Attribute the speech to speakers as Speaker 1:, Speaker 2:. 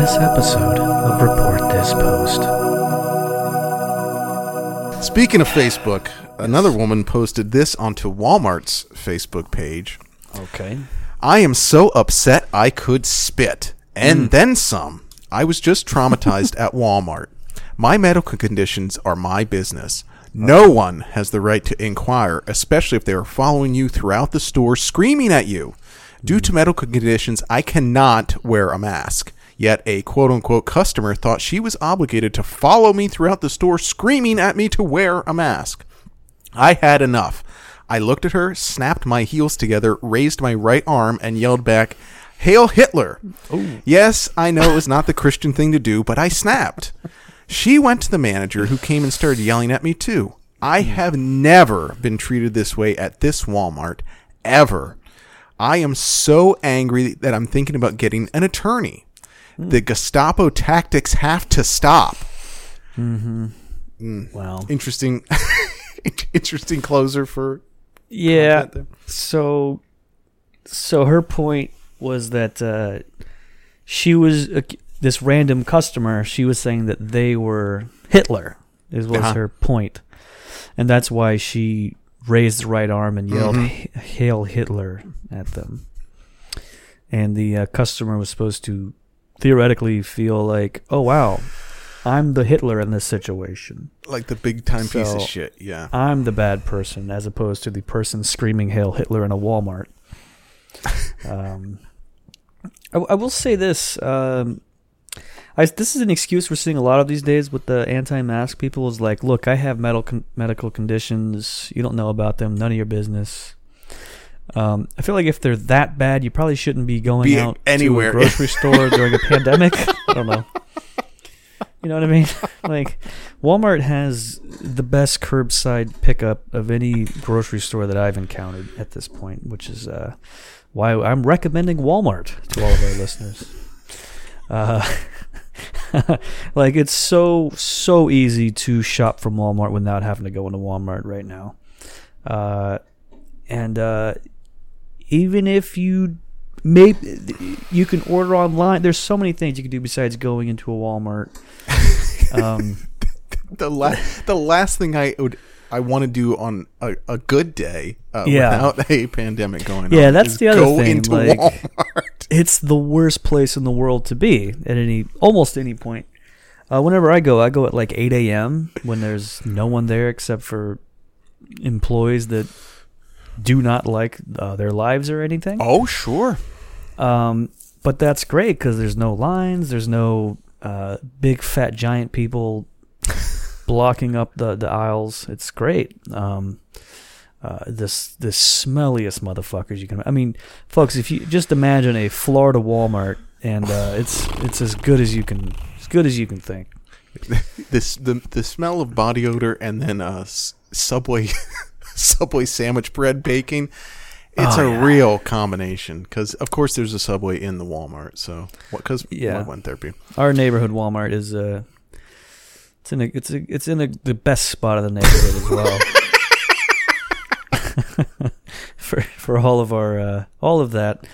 Speaker 1: this episode of Report This Post.
Speaker 2: Speaking of Facebook, another woman posted this onto Walmart's Facebook page.
Speaker 1: Okay.
Speaker 2: I am so upset I could spit. And hmm. then some. I was just traumatized at Walmart. My medical conditions are my business. No one has the right to inquire, especially if they are following you throughout the store screaming at you. Due to hmm. medical conditions, I cannot wear a mask. Yet a quote unquote customer thought she was obligated to follow me throughout the store screaming at me to wear a mask. I had enough. I looked at her, snapped my heels together, raised my right arm, and yelled back, Hail Hitler! Yes, I know it was not the Christian thing to do, but I snapped. She went to the manager, who came and started yelling at me too. I mm. have never been treated this way at this Walmart, ever. I am so angry that I'm thinking about getting an attorney. The Gestapo tactics have to stop. Mm-hmm. Mm.
Speaker 1: Well,
Speaker 2: Interesting, interesting closer for
Speaker 1: yeah. So, so her point was that uh, she was uh, this random customer. She was saying that they were Hitler. Is was
Speaker 2: Uh-huh.
Speaker 1: her point, and that's why she raised the right arm and yelled
Speaker 2: Mhm.
Speaker 1: "Hail Hitler" at them. And the uh, customer was supposed to theoretically feel like, "Oh wow, I'm the Hitler in this situation."
Speaker 2: like the big time piece of shit. Yeah.
Speaker 1: I'm the bad person as opposed to the person screaming "Hail Hitler" in a Walmart. um, I, I will say this: um, I, this is an excuse we're seeing a lot of these days with the anti-mask people. Is like, look, I have medical con- medical conditions. You don't know about them. None of your business. Um, I feel like if they're that bad, you probably shouldn't be going
Speaker 2: Be
Speaker 1: out
Speaker 2: anywhere.
Speaker 1: to a grocery store during a pandemic. I don't know. You know what I mean? Like, Walmart has the best curbside pickup of any grocery store that I've encountered at this point, which is uh, why I'm recommending Walmart to all of our listeners. Uh, like, it's so so easy to shop from Walmart without having to go into Walmart right now, uh, and uh, even if you maybe you can order online. There's so many things you can do besides going into a Walmart. Um,
Speaker 2: the la- the last thing I would I want to do on a, a good day uh,
Speaker 1: Yeah.
Speaker 2: without a pandemic going on.
Speaker 1: Yeah, that's
Speaker 2: is
Speaker 1: the other
Speaker 2: go
Speaker 1: thing,
Speaker 2: Into
Speaker 1: like-
Speaker 2: Walmart.
Speaker 1: it's the worst place in the world to be at any almost any point. Uh, whenever I go, I go at like 8 a.m. when there's no one there except for employees that do not like uh, their lives or anything.
Speaker 2: Oh sure.
Speaker 1: Um, but that's great because there's no lines, there's no uh, big fat giant people blocking up the, the aisles. It's great. Um, uh, this the smelliest motherfuckers you can. I mean, folks, if you just imagine a Florida Walmart, and uh, it's it's as good as you can as good as you can think.
Speaker 2: This the the smell of body odor and then uh s- Subway Subway sandwich bread baking. It's
Speaker 1: Oh,
Speaker 2: a
Speaker 1: yeah.
Speaker 2: real combination because of course there's a Subway in the Walmart. So what? Because
Speaker 1: Yeah.
Speaker 2: I went there. be-
Speaker 1: Our neighborhood Walmart is uh, it's in a it's a, it's in a, the best spot of the neighborhood as well. for for all of our uh, all of that.